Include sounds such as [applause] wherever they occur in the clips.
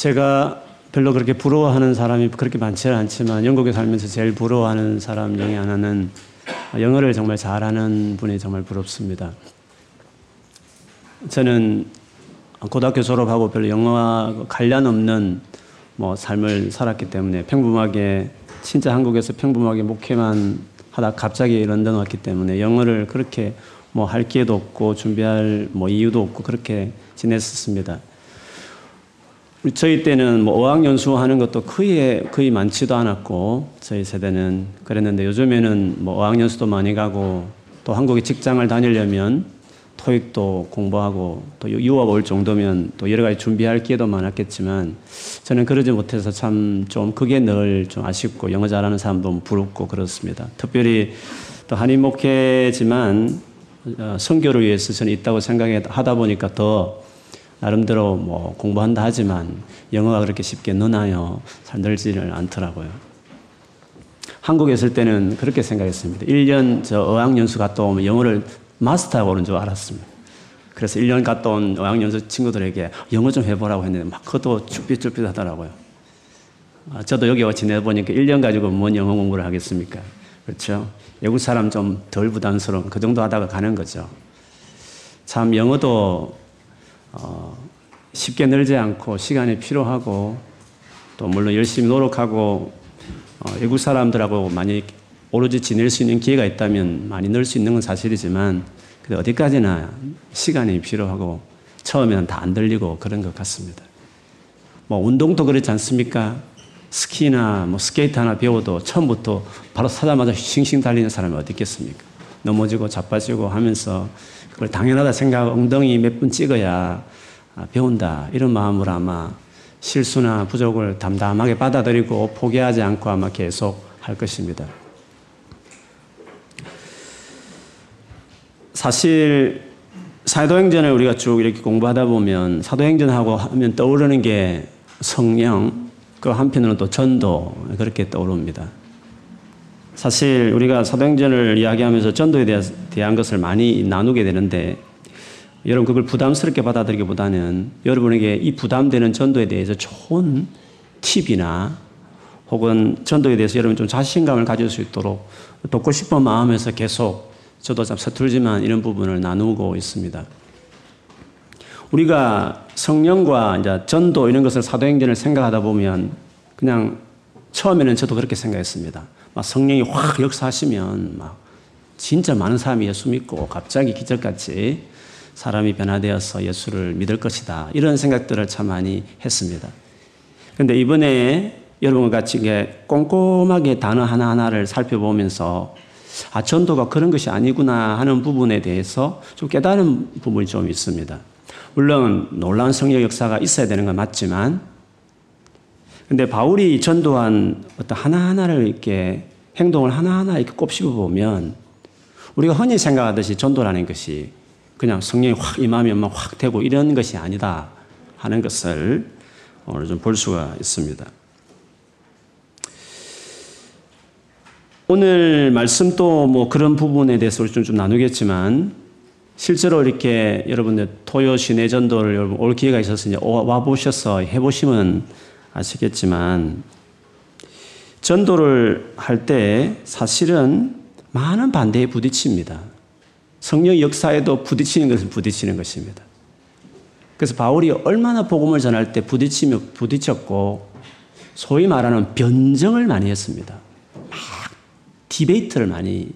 제가 별로 그렇게 부러워하는 사람이 그렇게 많지는 않지만 영국에 살면서 제일 부러워하는 사람 중에 하나는 영어를 정말 잘하는 분이 정말 부럽습니다. 저는 고등학교 졸업하고 별로 영어와 관련 없는 뭐 삶을 살았기 때문에 평범하게 진짜 한국에서 평범하게 목회만 하다 갑자기 런던 왔기 때문에 영어를 그렇게 뭐 할 기회도 없고 준비할 뭐 이유도 없고 그렇게 지냈었습니다. 저희 때는 뭐 어학연수 하는 것도 거의, 거의 많지도 않았고, 저희 세대는 그랬는데 요즘에는 뭐 어학연수도 많이 가고, 또 한국에 직장을 다니려면 토익도 공부하고, 또 유학 올 정도면 또 여러 가지 준비할 기회도 많았겠지만, 저는 그러지 못해서 참 좀 그게 늘 좀 아쉽고, 영어 잘하는 사람도 부럽고 그렇습니다. 특별히 또 한인 목회지만, 어, 성교를 위해서 저는 있다고 생각하다 보니까 더 나름대로 뭐 공부한다 하지만 영어가 그렇게 쉽게 느나요? 잘 늘지를 않더라고요. 한국에 있을 때는 그렇게 생각했습니다. 1년 저 어학연수 갔다 오면 영어를 마스터하고 오는 줄 알았습니다. 그래서 1년 갔다 온 어학연수 친구들에게 영어 좀 해보라고 했는데 막 그것도 쭈삣쭈삣 하더라고요. 아, 저도 여기 와 지내보니까 1년 가지고 뭔 영어 공부를 하겠습니까? 그렇죠? 외국 사람 좀 덜 부담스러운 그 정도 하다가 가는 거죠. 참 영어도 어, 쉽게 늘지 않고 시간이 필요하고 또 물론 열심히 노력하고 어, 외국 사람들하고 많이 어울려 지낼 수 있는 기회가 있다면 많이 늘 수 있는 건 사실이지만 어디까지나 시간이 필요하고 처음에는 다 안 들리고 그런 것 같습니다. 뭐 운동도 그렇지 않습니까? 스키나 뭐 스케이트 하나 배워도 처음부터 바로 사자마자 싱싱 달리는 사람이 어디 있겠습니까? 넘어지고 자빠지고 하면서 그걸 당연하다 생각하고 엉덩이 몇번 찍어야 아, 배운다. 이런 마음으로 아마 실수나 부족을 담담하게 받아들이고 포기하지 않고 아마 계속 할 것입니다. 사실 사도행전을 우리가 쭉 이렇게 공부하다 보면 사도행전하고 하면 떠오르는 게 성령, 그 한편으로는 또 전도 그렇게 떠오릅니다. 사실 우리가 사도행전을 이야기하면서 전도에 대한 것을 많이 나누게 되는데 여러분 그걸 부담스럽게 받아들이기보다는 여러분에게 이 부담되는 전도에 대해서 좋은 팁이나 혹은 전도에 대해서 여러분 좀 자신감을 가질 수 있도록 돕고 싶은 마음에서 계속 저도 참 서툴지만 이런 부분을 나누고 있습니다. 우리가 성령과 이제 전도 이런 것을 사도행전을 생각하다 보면 그냥 처음에는 저도 그렇게 생각했습니다. 막 성령이 확 역사하시면 막 진짜 많은 사람이 예수 믿고 갑자기 기적같이 사람이 변화되어서 예수를 믿을 것이다. 이런 생각들을 참 많이 했습니다. 그런데 이번에 여러분과 같이 꼼꼼하게 단어 하나하나를 살펴보면서 아, 전도가 그런 것이 아니구나 하는 부분에 대해서 좀 깨달은 부분이 좀 있습니다. 물론 놀라운 성령 역사가 있어야 되는 건 맞지만 근데 바울이 전도한 어떤 하나하나를 이렇게 행동을 하나하나 이렇게 꼽씹어 보면 우리가 흔히 생각하듯이 전도라는 것이 그냥 성령이 확 임하면 확 되고 이런 것이 아니다 하는 것을 오늘 좀 볼 수가 있습니다. 오늘 말씀도 뭐 그런 부분에 대해서 좀, 좀 나누겠지만 실제로 이렇게 여러분들 토요 시내 전도를 여러분 올 기회가 있어서 이제 와 보셔서 해 보시면 아시겠지만 전도를 할 때 사실은 많은 반대에 부딪힙니다. 성령 역사에도 부딪히는 것은 부딪히는 것입니다. 그래서 바울이 얼마나 복음을 전할 때 부딪히며 부딪혔고 소위 말하는 변정을 많이 했습니다. 막 디베이트를 많이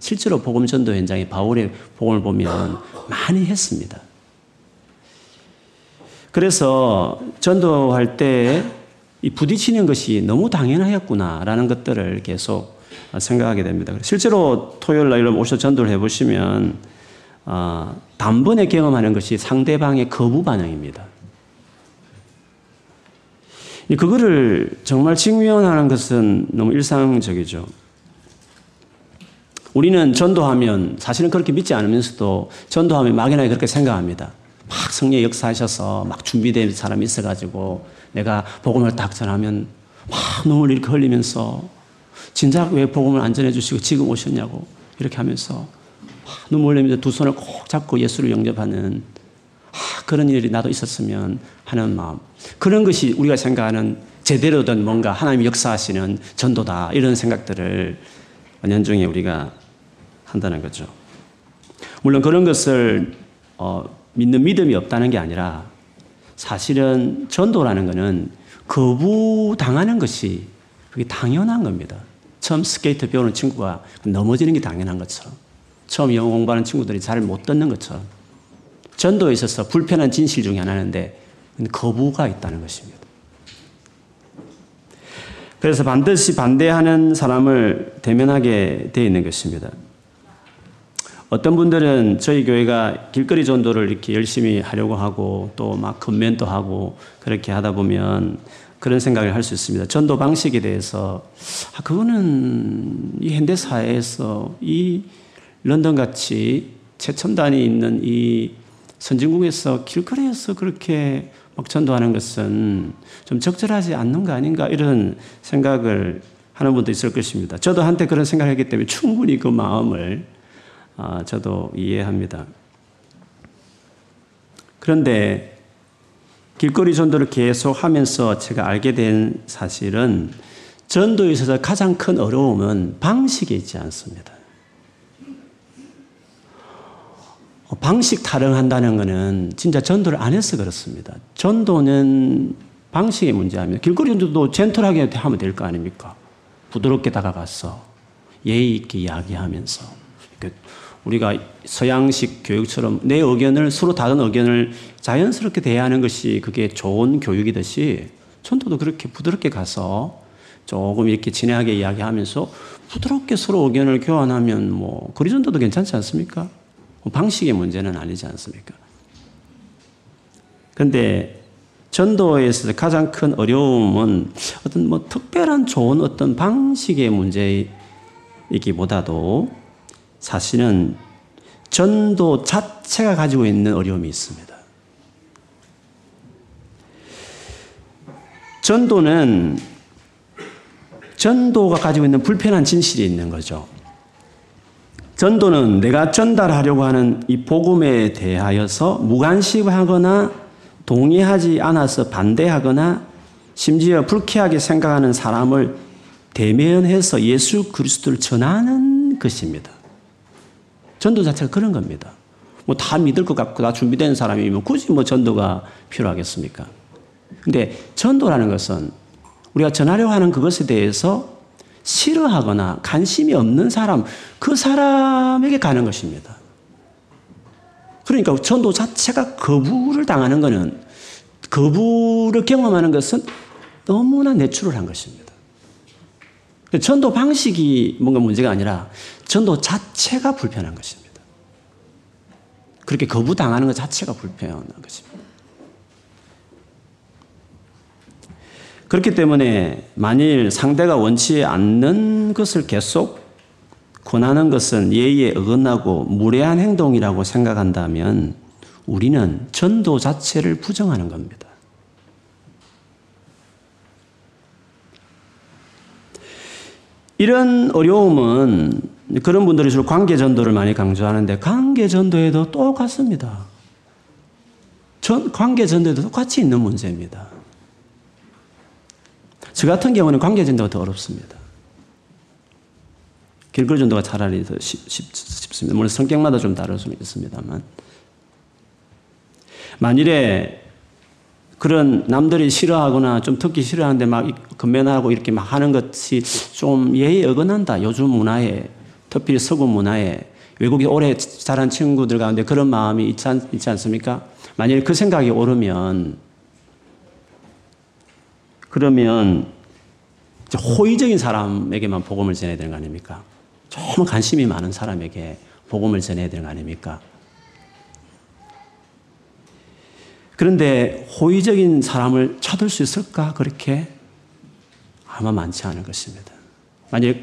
실제로 복음 전도 현장에 바울의 복음을 보면 많이 했습니다. 그래서 전도할 때 이 부딪히는 것이 너무 당연하였구나라는 것들을 계속 생각하게 됩니다. 실제로 토요일 날 오셔 전도를 해보시면 어, 단번에 경험하는 것이 상대방의 거부 반응입니다. 그거를 정말 직면하는 것은 너무 일상적이죠. 우리는 전도하면 사실은 그렇게 믿지 않으면서도 전도하면 막연하게 그렇게 생각합니다. 막 성령 역사하셔서 막 준비된 사람이 있어가지고 내가 복음을 딱 전하면 막 눈물 이렇게 흘리면서 진작 왜 복음을 안 전해주시고 지금 오셨냐고 이렇게 하면서 눈물 흘리면서 두 손을 꼭 잡고 예수를 영접하는 그런 일이 나도 있었으면 하는 마음. 그런 것이 우리가 생각하는 제대로 된 뭔가 하나님 역사하시는 전도다. 이런 생각들을 연중에 우리가 한다는 거죠. 물론 그런 것을 어, 믿는 믿음이 없다는 게 아니라 사실은 전도라는 것은 거부당하는 것이 그게 당연한 겁니다. 처음 스케이트 배우는 친구가 넘어지는 게 당연한 것처럼 처음 영어 공부하는 친구들이 잘 못 듣는 것처럼 전도에 있어서 불편한 진실 중에 하나인데 거부가 있다는 것입니다. 그래서 반드시 반대하는 사람을 대면하게 되어 있는 것입니다. 어떤 분들은 저희 교회가 길거리 전도를 이렇게 열심히 하려고 하고 또 막 건면도 하고 그렇게 하다 보면 그런 생각을 할 수 있습니다. 전도 방식에 대해서 아, 그거는 이 현대 사회에서 이 런던 같이 최첨단이 있는 이 선진국에서 길거리에서 그렇게 막 전도하는 것은 좀 적절하지 않는 거 아닌가 이런 생각을 하는 분도 있을 것입니다. 저도 한때 그런 생각을 했기 때문에 충분히 그 마음을 아, 저도 이해합니다. 그런데 길거리 전도를 계속 하면서 제가 알게 된 사실은 전도에 있어서 가장 큰 어려움은 방식에 있지 않습니다. 어, 방식 타령한다는 것은 진짜 전도를 안 해서 그렇습니다. 전도는 방식의 문제입니다. 길거리 전도도 젠틀하게 하면 될 거 아닙니까? 부드럽게 다가가서 예의 있게 이야기하면서 우리가 서양식 교육처럼 내 의견을 서로 다른 의견을 자연스럽게 대하는 것이 그게 좋은 교육이듯이 전도도 그렇게 부드럽게 가서 조금 이렇게 진하게 이야기하면서 부드럽게 서로 의견을 교환하면 뭐 거리 전도도 괜찮지 않습니까? 뭐 방식의 문제는 아니지 않습니까? 그런데 전도에 서 가장 큰 어려움은 어떤 뭐 특별한 좋은 어떤 방식의 문제이기보다도 사실은 전도 자체가 가지고 있는 어려움이 있습니다. 전도는 전도가 가지고 있는 불편한 진실이 있는 거죠. 전도는 내가 전달하려고 하는 이 복음에 대하여서 무관심하거나 동의하지 않아서 반대하거나 심지어 불쾌하게 생각하는 사람을 대면해서 예수 그리스도를 전하는 것입니다. 전도 자체가 그런 겁니다. 뭐 다 믿을 것 같고 다 준비된 사람이면 굳이 뭐 전도가 필요하겠습니까? 근데 전도라는 것은 우리가 전하려고 하는 그것에 대해서 싫어하거나 관심이 없는 사람, 그 사람에게 가는 것입니다. 그러니까 전도 자체가 거부를 당하는 것은 거부를 경험하는 것은 너무나 내추럴한 것입니다. 전도 방식이 뭔가 문제가 아니라 전도 자체가 불편한 것입니다. 그렇게 거부당하는 것 자체가 불편한 것입니다. 그렇기 때문에 만일 상대가 원치 않는 것을 계속 권하는 것은 예의에 어긋나고 무례한 행동이라고 생각한다면 우리는 전도 자체를 부정하는 겁니다. 이런 어려움은 그런 분들이 주로 관계 전도를 많이 강조하는데 관계 전도에도 똑같습니다. 전, 관계 전도에도 똑같이 있는 문제입니다. 저 같은 경우는 관계 전도가 더 어렵습니다. 길거리 전도가 차라리 더 쉽, 쉽, 쉽습니다. 물론 성격마다 좀 다를 수 있습니다만. 만일에 그런 남들이 싫어하거나 좀 듣기 싫어하는데 막 건면하고 이렇게 막 하는 것이 좀 예의 어긋난다. 요즘 문화에, 특히 서구 문화에 외국에 오래 자란 친구들 가운데 그런 마음이 있지, 않, 있지 않습니까? 만일 그 생각이 오르면 그러면 호의적인 사람에게만 복음을 전해야 되는 거 아닙니까? 좀 관심이 많은 사람에게 복음을 전해야 되는 거 아닙니까? 그런데 호의적인 사람을 찾을 수 있을까? 그렇게 아마 많지 않을 것입니다. 만약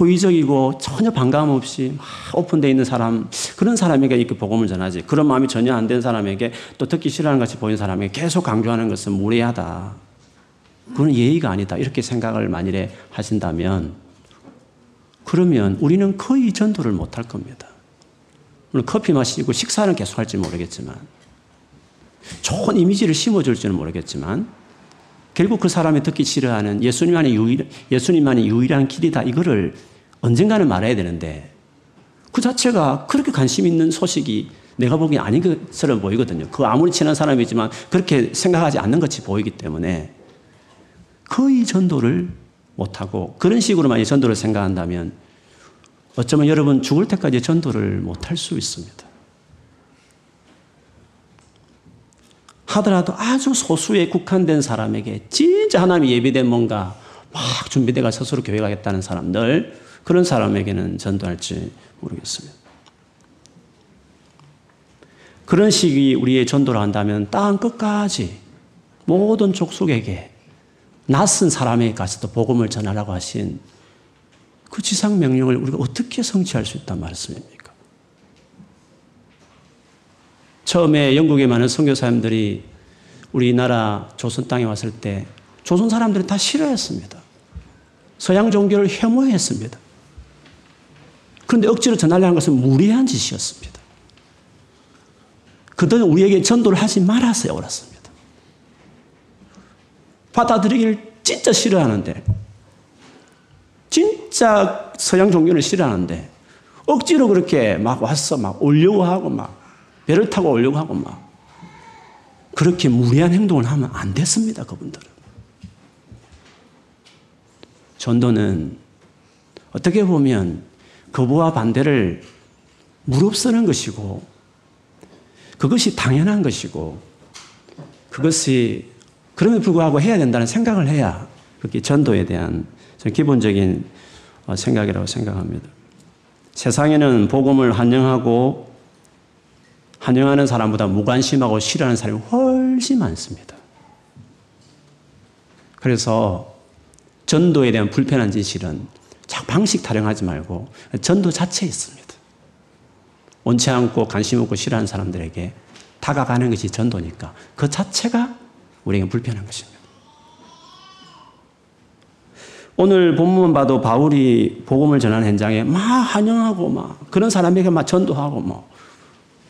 호의적이고 전혀 반감 없이 오픈되어 있는 사람, 그런 사람에게 이렇게 복음을 전하지. 그런 마음이 전혀 안 된 사람에게 또 듣기 싫어하는 같이 보이는 사람에게 계속 강조하는 것은 무례하다. 그건 예의가 아니다. 이렇게 생각을 만일에 하신다면, 그러면 우리는 거의 전도를 못할 겁니다. 물론 커피 마시고 식사는 계속 할지 모르겠지만, 좋은 이미지를 심어줄지는 모르겠지만 결국 그 사람이 듣기 싫어하는 예수님만의 유일, 예수님만의 유일한 길이다. 이거를 언젠가는 말해야 되는데 그 자체가 그렇게 관심 있는 소식이 내가 보기엔 아닌 것처럼 보이거든요. 그 아무리 친한 사람이지만 그렇게 생각하지 않는 것이 보이기 때문에 거의 전도를 못하고 그런 식으로만 이 전도를 생각한다면 어쩌면 여러분 죽을 때까지 전도를 못할 수 있습니다. 하더라도 아주 소수에 국한된 사람에게 진짜 하나님이 예비된 뭔가 막 준비돼가 스스로 교회 가겠다는 사람들 그런 사람에게는 전도할지 모르겠습니다. 그런 식이 우리의 전도를 한다면 땅 끝까지 모든 족속에게 낯선 사람에게까지도 복음을 전하라고 하신 그 지상 명령을 우리가 어떻게 성취할 수 있단 말씀입니까? 처음에 영국에 많은 선교사님들이 우리나라 조선 땅에 왔을 때 조선 사람들이 다 싫어했습니다. 서양 종교를 혐오했습니다. 그런데 억지로 전하려는 것은 무리한 짓이었습니다. 그들은 우리에게 전도를 하지 말았어요, 옳았습니다. 받아들이기를 진짜 싫어하는데, 진짜 서양 종교를 싫어하는데, 억지로 그렇게 막 왔어, 막 오려고 하고, 막, 배를 타고 오려고 하고, 막. 그렇게 무리한 행동을 하면 안 됐습니다, 그분들은. 전도는 어떻게 보면 거부와 반대를 무릅쓰는 것이고, 그것이 당연한 것이고, 그것이 그럼에도 불구하고 해야 된다는 생각을 해야 그게 전도에 대한 기본적인 어, 생각이라고 생각합니다. 세상에는 복음을 환영하고 환영하는 사람보다 무관심하고 싫어하는 사람이 훨씬 많습니다. 그래서 전도에 대한 불편한 진실은 방식 타령하지 말고 전도 자체에 있습니다. 원치 않고 관심 없고 싫어하는 사람들에게 다가가는 것이 전도니까 그 자체가 우리에게 불편한 것입니다. 오늘 본문 봐도 바울이 복음을 전하는 현장에 막 환영하고 막 그런 사람에게 막 전도하고 뭐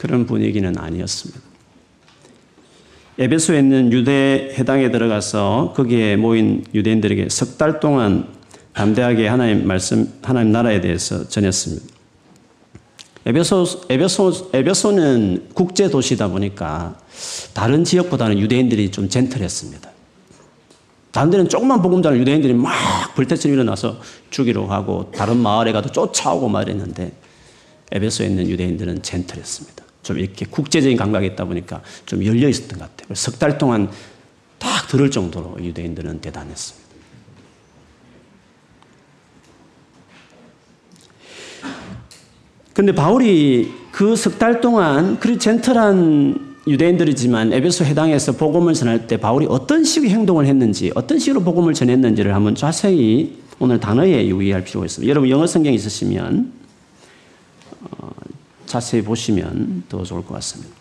그런 분위기는 아니었습니다. 에베소에 있는 유대 해당에 들어가서 거기에 모인 유대인들에게 석 달 동안 담대하게 하나님 말씀, 하나님 나라에 대해서 전했습니다. 에베소, 에베소, 에베소는 국제 도시다 보니까 다른 지역보다는 유대인들이 좀 젠틀했습니다. 다른 데는 조금만 복음 전하 유대인들이 막 불태처럼 일어나서 죽이러 가고 다른 마을에 가도 쫓아오고 말했는데 에베소에 있는 유대인들은 젠틀했습니다. 좀 이렇게 국제적인 감각이 있다 보니까 좀 열려 있었던 것 같아요. 석 달 동안 딱 들을 정도로 유대인들은 대단했습니다. 근데 바울이 그 석 달 동안 그리 젠틀한 유대인들이지만 에베소 해당에서 복음을 전할 때 바울이 어떤 식의 행동을 했는지 어떤 식으로 복음을 전했는지를 한번 자세히 오늘 단어에 유의할 필요가 있습니다. 여러분 영어 성경 있으시면 어, 자세히 보시면 더 좋을 것 같습니다.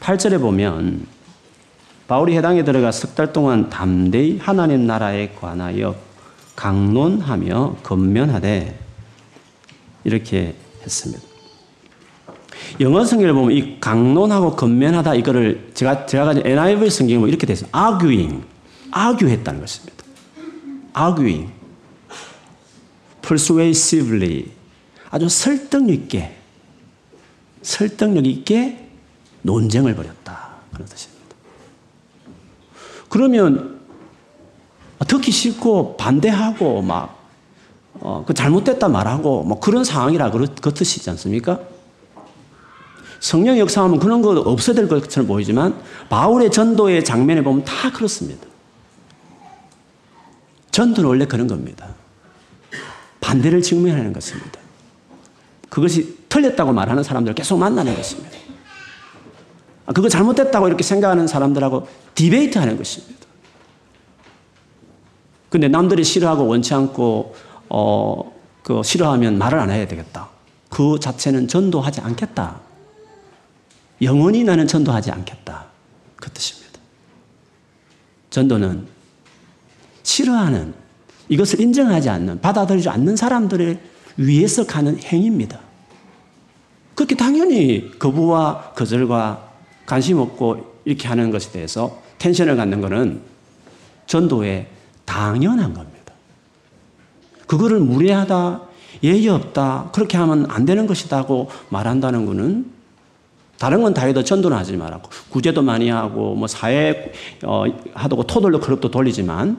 8절에 보면 바울이 해당에 들어가 석 달 동안 담대히 하나님 나라에 관하여 강론하며 건면하되 이렇게 했습니다. 영어 성경을 보면 이 강론하고 건면하다 이거를 제가 제가 가진 NIV 성경을 보면 이렇게 돼서 arguing, argue했다는 것입니다. arguing, persuasively 아주 설득 있게 설득력 있게 논쟁을 벌였다 그런 뜻입니다. 그러면 듣기 싫고 반대하고 막 어, 그 잘못됐다 말하고 뭐 그런 상황이라 그렇듯이지 않습니까? 성령 역사하면 그런 거 없어야 될 것처럼 보이지만 바울의 전도의 장면에 보면 다 그렇습니다. 전도는 원래 그런 겁니다. 반대를 직면하는 것입니다. 그것이 틀렸다고 말하는 사람들을 계속 만나는 것입니다. 아, 그거 잘못됐다고 이렇게 생각하는 사람들하고 디베이트 하는 것입니다. 근데 남들이 싫어하고 원치 않고 어, 그 싫어하면 말을 안 해야 되겠다. 그 자체는 전도하지 않겠다. 영원히 나는 전도하지 않겠다. 그 뜻입니다. 전도는 싫어하는 이것을 인정하지 않는 받아들이지 않는 사람들을 위해서 가는 행위입니다. 그렇게 당연히 거부와 거절과 관심 없고 이렇게 하는 것에 대해서 텐션을 갖는 것은 전도에 당연한 겁니다. 그거를 무례하다, 예의 없다, 그렇게 하면 안 되는 것이다고 말한다는 것은 다른 건 다 해도 전도는 하지 말라고. 구제도 많이 하고, 뭐 사회, 어, 하고 토돌로 클럽도 돌리지만,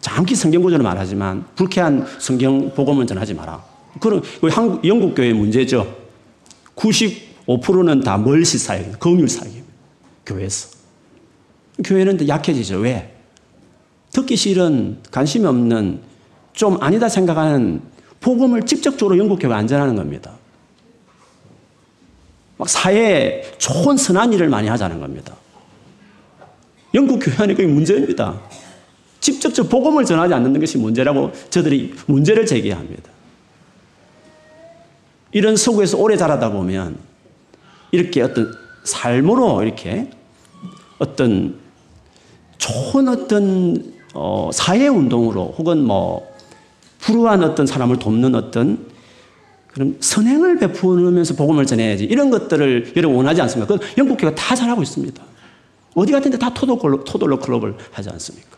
장기 성경 구조를 말하지만, 불쾌한 성경 복음은 전하지 마라. 그런, 한국, 영국 교회 문제죠. 95%는 다 멀시 사역, 검율 사역입니다. 교회에서. 교회는 약해지죠. 왜? 듣기 싫은, 관심이 없는, 좀 아니다 생각하는 복음을 직접적으로 영국 교회가 안전하는 겁니다. 막 사회에 좋은 선한 일을 많이 하자는 겁니다. 영국 교회 안에 그게 문제입니다. 직접적 복음을 전하지 않는 것이 문제라고 저들이 문제를 제기합니다. 이런 서구에서 오래 자라다 보면 이렇게 어떤 삶으로 이렇게 어떤 좋은 어떤 어 사회 운동으로 혹은 뭐 불우한 어떤 사람을 돕는 어떤 그럼 선행을 베푸면서 복음을 전해야지. 이런 것들을 여러분 원하지 않습니까? 그 영국교가 다 잘하고 있습니다. 어디 같은데 다 토돌로, 토돌로 클럽을 하지 않습니까?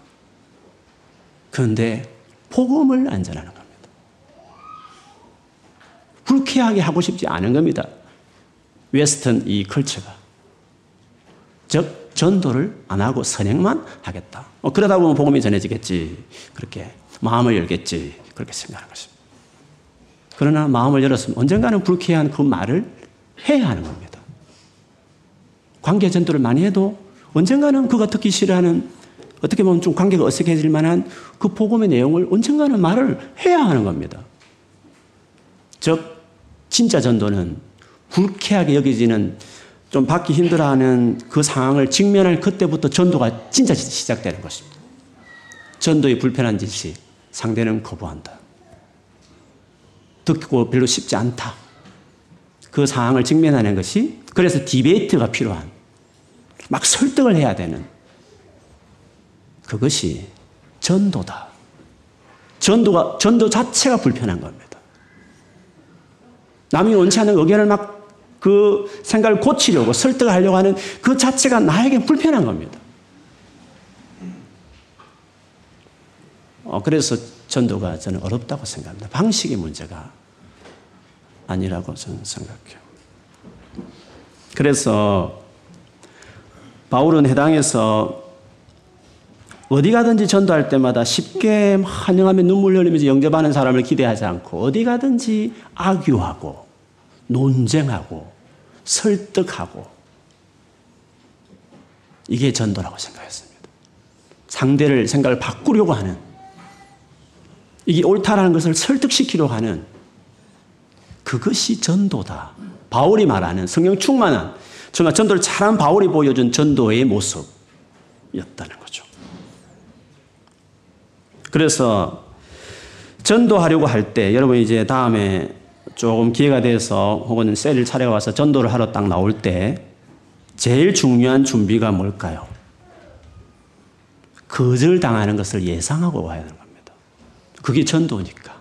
그런데 복음을 안 전하는 겁니다. 불쾌하게 하고 싶지 않은 겁니다. 웨스턴 이 컬처가. 즉, 전도를 안 하고 선행만 하겠다. 어, 그러다 보면 복음이 전해지겠지. 그렇게 마음을 열겠지. 그렇게 생각하는 것입니다. 그러나 마음을 열었으면 언젠가는 불쾌한 그 말을 해야 하는 겁니다. 관계 전도를 많이 해도 언젠가는 그가 듣기 싫어하는 어떻게 보면 좀 관계가 어색해질 만한 그 복음의 내용을 언젠가는 말을 해야 하는 겁니다. 즉, 진짜 전도는 불쾌하게 여겨지는 좀 받기 힘들어하는 그 상황을 직면할 그때부터 전도가 진짜 시작되는 것입니다. 전도의 불편한 짓이 상대는 거부한다. 듣고 별로 쉽지 않다. 그 상황을 직면하는 것이 그래서 디베이트가 필요한 막 설득을 해야 되는 그것이 전도다. 전도가 전도 자체가 불편한 겁니다. 남이 원치 않는 의견을 막 그 생각을 고치려고 설득하려고 하는 그 자체가 나에게 불편한 겁니다. 어, 그래서 전도가 저는 어렵다고 생각합니다. 방식의 문제가 아니라고 저는 생각해요. 그래서 바울은 해당에서 어디 가든지 전도할 때마다 쉽게 환영하며 눈물 흘리면서 영접하는 사람을 기대하지 않고 어디 가든지 악유하고 논쟁하고 설득하고 이게 전도라고 생각했습니다. 상대를 생각을 바꾸려고 하는 이게 옳다라는 것을 설득시키려고 하는 그것이 전도다. 바울이 말하는 성령 충만한 정말 전도를 잘한 바울이 보여준 전도의 모습이었다는 거죠. 그래서 전도하려고 할 때 여러분 이제 다음에 조금 기회가 돼서 혹은 셀을 차려와서 전도를 하러 딱 나올 때 제일 중요한 준비가 뭘까요? 거절당하는 것을 예상하고 와야 되는 겁니다. 그게 전도니까.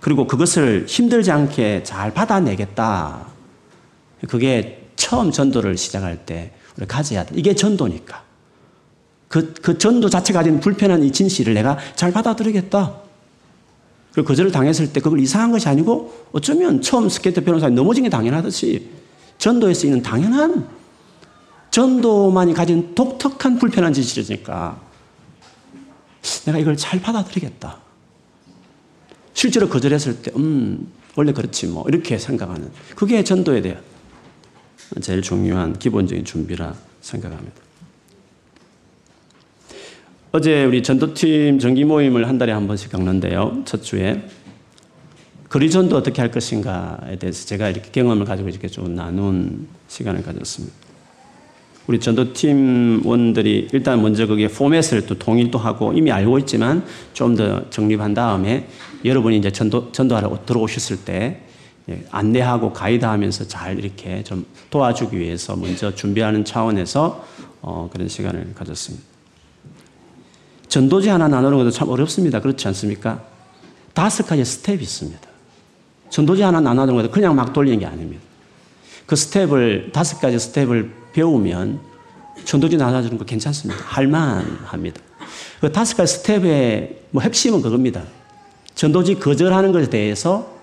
그리고 그것을 힘들지 않게 잘 받아내겠다. 그게 처음 전도를 시작할 때 우리 가져야 돼. 이게 전도니까. 그, 그 전도 자체가 가진 불편한 이 진실을 내가 잘 받아들이겠다. 그 거절을 당했을 때 그걸 이상한 것이 아니고 어쩌면 처음 스케이트 변호사님 넘어진 게 당연하듯이 전도에 쓰이는 당연한 전도만이 가진 독특한 불편한 진실이니까 내가 이걸 잘 받아들이겠다. 실제로 거절했을 때, 음, 원래 그렇지 뭐, 이렇게 생각하는. 그게 전도에 대한 제일 중요한 기본적인 준비라 생각합니다. 어제 우리 전도팀 정기 모임을 한 달에 한 번씩 겪는데요. 첫 주에. 거리전도 어떻게 할 것인가에 대해서 제가 이렇게 경험을 가지고 이렇게 좀 나눈 시간을 가졌습니다. 우리 전도팀원들이 일단 먼저 그게 포맷을 또 통일도 하고 이미 알고 있지만 좀 더 정립한 다음에 여러분이 이제 전도, 전도하러 들어오셨을 때 예, 안내하고 가이드하면서 잘 이렇게 좀 도와주기 위해서 먼저 준비하는 차원에서 어, 그런 시간을 가졌습니다. 전도지 하나 나누는 것도 참 어렵습니다. 그렇지 않습니까? 다섯 가지 스텝이 있습니다. 전도지 하나 나누는 것도 그냥 막 돌리는 게 아닙니다. 그 스텝을 다섯 가지 스텝을 배우면 전도지 나눠주는 거 괜찮습니다. 할만합니다. 그 다섯 가지 스텝의 뭐 핵심은 그겁니다. 전도지 거절하는 것에 대해서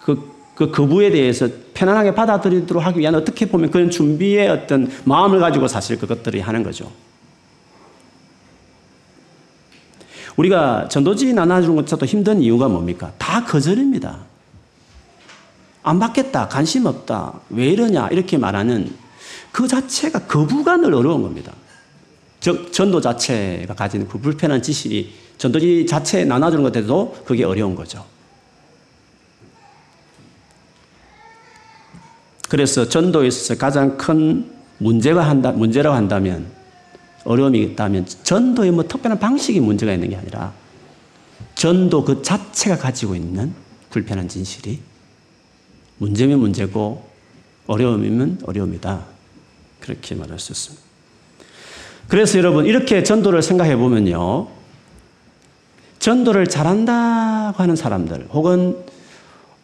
그, 그 거부에 대해서 편안하게 받아들이도록 하기 위한 어떻게 보면 그런 준비의 어떤 마음을 가지고 사실 그것들이 하는 거죠. 우리가 전도지 나눠주는 것도 힘든 이유가 뭡니까? 다 거절입니다. 안 받겠다, 관심 없다, 왜 이러냐, 이렇게 말하는 그 자체가 거부가 늘 어려운 겁니다. 즉, 전도 자체가 가지는 그 불편한 지식이 전도지 자체에 나눠주는 것에도 그게 어려운 거죠. 그래서 전도에 있어서 가장 큰 문제가 한다, 문제라고 한다면 어려움이 있다면 전도에 뭐 특별한 방식이 문제가 있는 게 아니라 전도 그 자체가 가지고 있는 불편한 진실이 문제면 문제고 어려움이면 어려움이다. 그렇게 말할 수 있습니다. 그래서 여러분 이렇게 전도를 생각해 보면요. 전도를 잘한다고 하는 사람들 혹은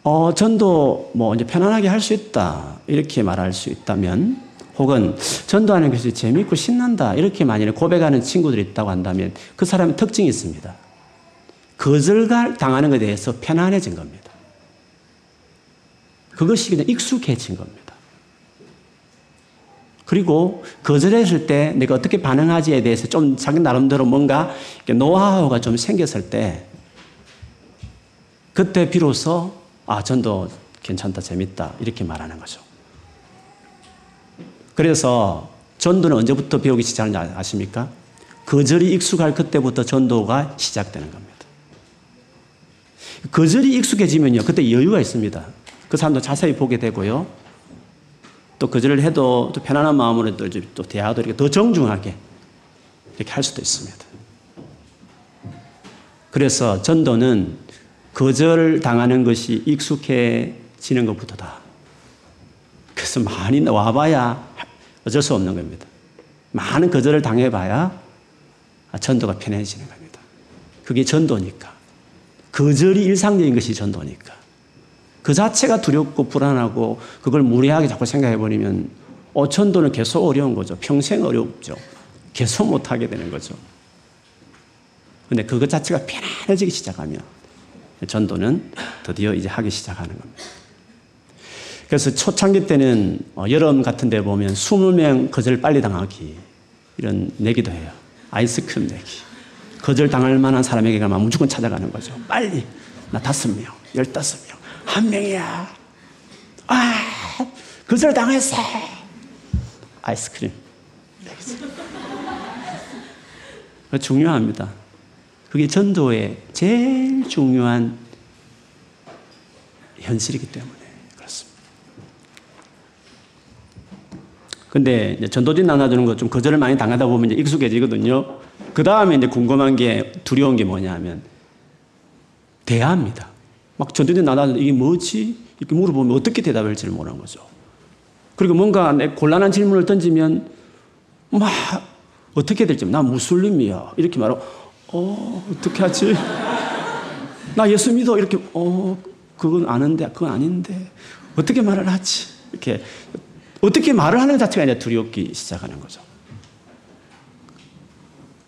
어, 전도 뭐 이제 편안하게 할 수 있다 이렇게 말할 수 있다면 혹은 전도하는 것이 재밌고 신난다 이렇게 만일 고백하는 친구들이 있다고 한다면 그 사람의 특징이 있습니다. 거절 당하는 것에 대해서 편안해진 겁니다. 그것이 그냥 익숙해진 겁니다. 그리고 거절했을 때 내가 어떻게 반응하지에 대해서 좀 자기 나름대로 뭔가 노하우가 좀 생겼을 때 그때 비로소 아, 전도 괜찮다, 재밌다 이렇게 말하는 거죠. 그래서 전도는 언제부터 배우기 시작하는지 아십니까? 거절이 익숙할 그때부터 전도가 시작되는 겁니다. 거절이 익숙해지면요, 그때 여유가 있습니다. 그 사람도 자세히 보게 되고요. 또 거절을 해도 또 편안한 마음으로 또, 또 대화도 이렇게 더 정중하게 이렇게 할 수도 있습니다. 그래서 전도는 거절 당하는 것이 익숙해지는 것부터다. 그래서 많이 와봐야 어쩔 수 없는 겁니다. 많은 거절을 당해봐야 전도가 편해지는 겁니다. 그게 전도니까. 거절이 일상적인 것이 전도니까. 그 자체가 두렵고 불안하고 그걸 무리하게 자꾸 생각해버리면 어, 전도는 계속 어려운 거죠. 평생 어렵죠. 계속 못하게 되는 거죠. 근데 그것 자체가 편안해지기 시작하면 전도는 드디어 이제 하기 시작하는 겁니다. 그래서 초창기 때는 어, 여름 같은 데 보면 20명 거절 빨리 당하기 이런 내기도 해요. 아이스크림 내기. 거절 당할 만한 사람에게 가면 무조건 찾아가는 거죠. 빨리. 나 다섯 명, 열다섯 명, 한 명이야. 아, 거절 당했어. 아이스크림. 중요합니다. 그게 전도의 제일 중요한 현실이기 때문에. 근데 전도진 나눠주는 거 좀 거절을 많이 당하다 보면 이제 익숙해지거든요. 그 다음에 이제 궁금한 게 두려운 게 뭐냐 하면 대화입니다. 막 전도진 나눠주는 이게 뭐지? 이렇게 물어보면 어떻게 대답할지를 모르는 거죠. 그리고 뭔가 내 곤란한 질문을 던지면 막 어떻게 될지 나 무슬림이야 이렇게 말하고 어 어떻게 하지? [laughs] 나 예수 믿어 이렇게 어 그건 아는데 그건 아닌데 어떻게 말을 하지? 이렇게 어떻게 말을 하는 자체가 이제 두렵기 시작하는 거죠.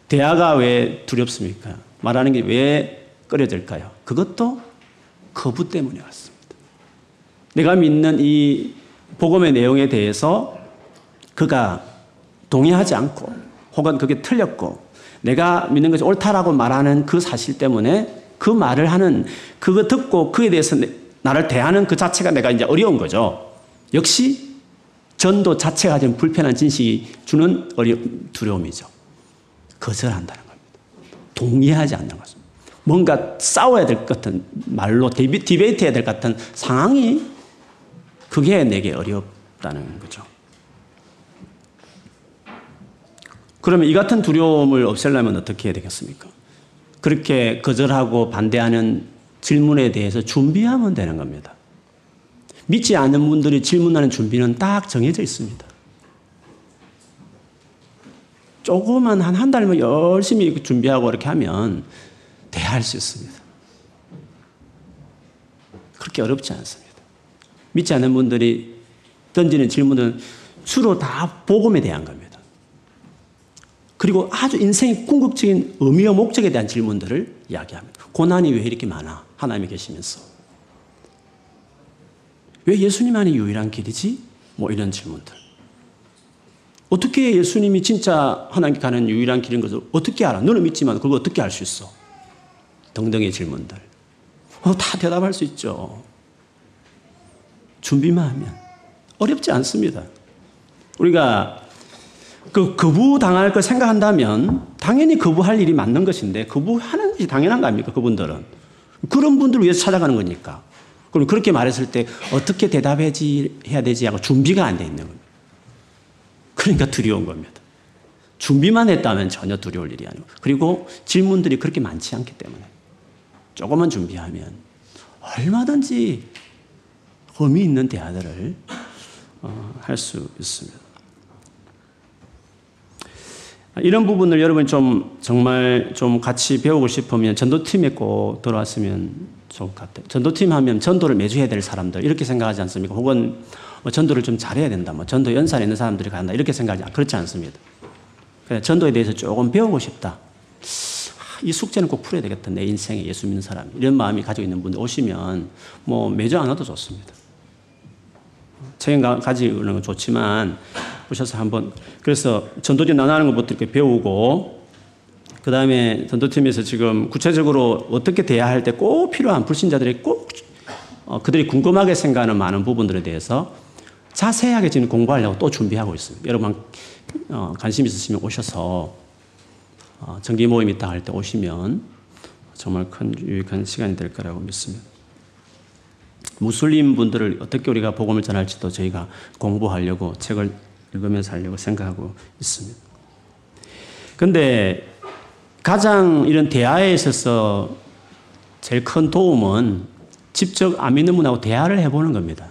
대화가 왜 두렵습니까? 말하는 게 왜 꺼려질까요? 그것도 거부 때문에 왔습니다. 내가 믿는 이 복음의 내용에 대해서 그가 동의하지 않고 혹은 그게 틀렸고 내가 믿는 것이 옳다라고 말하는 그 사실 때문에 그 말을 하는 그거 듣고 그에 대해서 나를 대하는 그 자체가 내가 이제 어려운 거죠. 역시 전도 자체가 가진 불편한 진식이 주는 어려 두려움이죠. 거절한다는 겁니다. 동의하지 않는 것입니다. 뭔가 싸워야 될 것 같은 말로 디베, 디베이트 해야 될 것 같은 상황이 그게 내게 어렵다는 거죠. 그러면 이 같은 두려움을 없애려면 어떻게 해야 되겠습니까? 그렇게 거절하고 반대하는 질문에 대해서 준비하면 되는 겁니다. 믿지 않는 분들이 질문하는 준비는 딱 정해져 있습니다. 조금만 한 한 달만 열심히 준비하고 이렇게 하면 대할 수 있습니다. 그렇게 어렵지 않습니다. 믿지 않는 분들이 던지는 질문은 주로 다 복음에 대한 겁니다. 그리고 아주 인생의 궁극적인 의미와 목적에 대한 질문들을 이야기합니다. 고난이 왜 이렇게 많아? 하나님이 계시면서. 왜 예수님만이 유일한 길이지? 뭐 이런 질문들. 어떻게 예수님이 진짜 하나님께 가는 유일한 길인 것을 어떻게 알아? 너는 믿지만 그걸 어떻게 알 수 있어? 등등의 질문들. 어, 다 대답할 수 있죠. 준비만 하면. 어렵지 않습니다. 우리가 그 거부당할 걸 생각한다면 당연히 거부할 일이 맞는 것인데 거부하는 것이 당연한 거 아닙니까? 그분들은. 그런 분들을 위해서 찾아가는 거니까. 그럼 그렇게 말했을 때 어떻게 대답해야지 해야 되지 하고 준비가 안 돼 있는 겁니다. 그러니까 두려운 겁니다. 준비만 했다면 전혀 두려울 일이 아니고 그리고 질문들이 그렇게 많지 않기 때문에 조금만 준비하면 얼마든지 의미 있는 대화들을 어, 할 수 있습니다. 이런 부분을 여러분 좀 정말 좀 같이 배우고 싶으면 전도팀에 꼭 들어왔으면 것 같아요. 전도팀 하면 전도를 매주 해야 될 사람들 이렇게 생각하지 않습니까? 혹은 뭐 전도를 좀 잘해야 된다. 뭐 전도 연산에 있는 사람들이 간다. 이렇게 생각하지 그렇지 않습니다. 전도에 대해서 조금 배우고 싶다. 이 숙제는 꼭 풀어야 되겠다. 내 인생에 예수 믿는 사람. 이런 마음이 가지고 있는 분들 오시면 뭐 매주 안 와도 좋습니다. 책임 가지는 건 좋지만 오셔서 한번 그래서 전도지 나누는 것부터 이렇게 배우고 그 다음에 전도팀에서 지금 구체적으로 어떻게 대해야 할 때 꼭 필요한 불신자들이 꼭 어, 그들이 궁금하게 생각하는 많은 부분들에 대해서 자세하게 지금 공부하려고 또 준비하고 있습니다. 여러분 어, 관심 있으시면 오셔서 어, 정기 모임 있다 할 때 오시면 정말 큰 유익한 시간이 될 거라고 믿습니다. 무슬림 분들을 어떻게 우리가 복음을 전할지도 저희가 공부하려고 책을 읽으면서 하려고 생각하고 있습니다. 근데 가장 이런 대화에 있어서 제일 큰 도움은 직접 분하고 대화를 해보는 겁니다.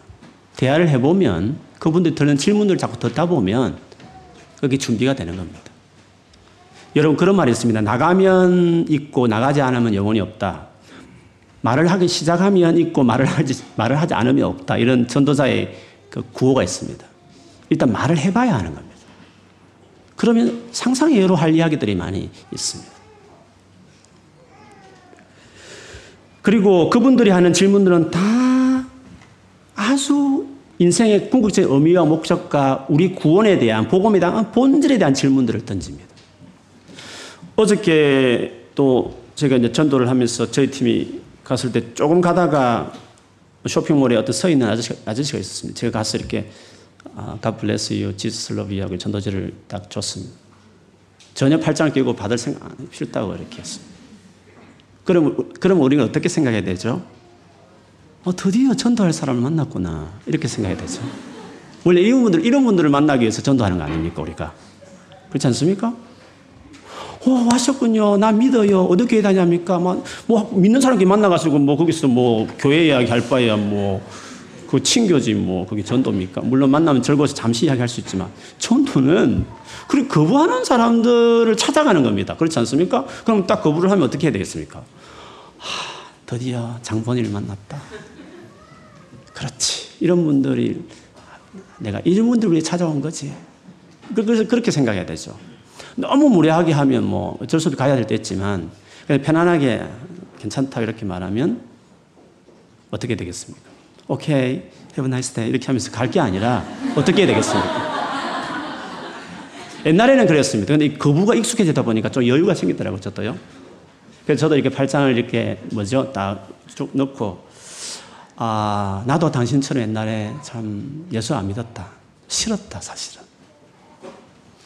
대화를 해보면 그분들이 드는 질문을 자꾸 듣다 보면 그게 준비가 되는 겁니다. 여러분 그런 말이 있습니다. 나가면 있고 나가지 않으면 영혼이 없다. 말을 하기 시작하면 있고 말을 하지 말을 하지 않으면 없다. 이런 전도자의 그 구호가 있습니다. 일단 말을 해봐야 하는 겁니다. 그러면 상상외로 할 이야기들이 많이 있습니다. 그리고 그분들이 하는 질문들은 다 아주 인생의 궁극적인 의미와 목적과 우리 구원에 대한 복음에 대한 본질에 대한 질문들을 던집니다. 어저께 또 제가 이제 전도를 하면서 저희 팀이 갔을 때 조금 가다가 쇼핑몰에 어떤 서 있는 아저씨가, 아저씨가 있었습니다. 제가 가서 이렇게 아, God bless you, Jesus love you 하고 전도지를 딱 줬습니다. 전혀 팔짱을 끼고 받을 생각 안 필요다고 이렇게 했습니다. 그럼, 그럼 우리가 어떻게 생각해야 되죠? 어, 드디어 전도할 사람을 만났구나. 이렇게 생각해야 되죠. 원래 이런 분들, 이런 분들을 만나기 위해서 전도하는 거 아닙니까, 우리가? 그렇지 않습니까? 어, 왔었군요. 나 믿어요. 어떻게 다니합니까? 뭐, 뭐, 믿는 사람끼리 만나가지고, 뭐, 거기서 뭐, 교회 이야기 할 바에야 뭐, 그 친교지 뭐, 거기 전도입니까? 물론 만나면 즐거워서 잠시 이야기할 수 있지만, 전도는, 그리고 거부하는 사람들을 찾아가는 겁니다. 그렇지 않습니까? 그럼 딱 거부를 하면 어떻게 해야 되겠습니까? 하, 드디어 장본인을 만났다. 그렇지. 이런 분들이, 내가 이런 분들을 위해 찾아온 거지. 그래서 그렇게 생각해야 되죠. 너무 무례하게 하면 뭐 어쩔 수 없이 가야 될 때 있지만 편안하게 괜찮다 이렇게 말하면 어떻게 되겠습니까? 오케이, have a nice day 이렇게 하면서 갈 게 아니라 어떻게 해야 되겠습니까? 옛날에는 그랬습니다. 근데 거부가 익숙해지다 보니까 좀 여유가 생기더라고요, 저도요. 그래서 저도 이렇게 팔짱을 이렇게 뭐죠? 딱 쭉 넣고 아, 나도 당신처럼 옛날에 참 예수 안 믿었다. 싫었다, 사실은.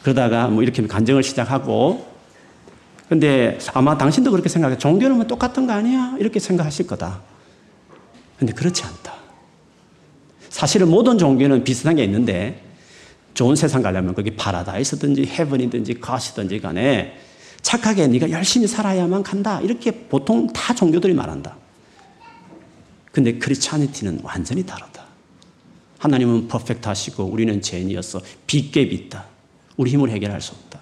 그러다가 뭐 이렇게 간증을 시작하고 근데 아마 당신도 그렇게 생각해. 종교는 뭐 똑같은 거 아니야? 이렇게 생각하실 거다. 근데 그렇지 않다. 사실은 모든 종교는 비슷한 게 있는데 좋은 세상 가려면 거기 파라다이스든지 헤븐이든지 갓이든지 간에 착하게 네가 열심히 살아야만 간다. 이렇게 보통 다 종교들이 말한다. 근데 크리스찬니티는 완전히 다르다. 하나님은 퍼펙트 하시고 우리는 죄인이어서 빗갭이 있다. 우리 힘을 해결할 수 없다.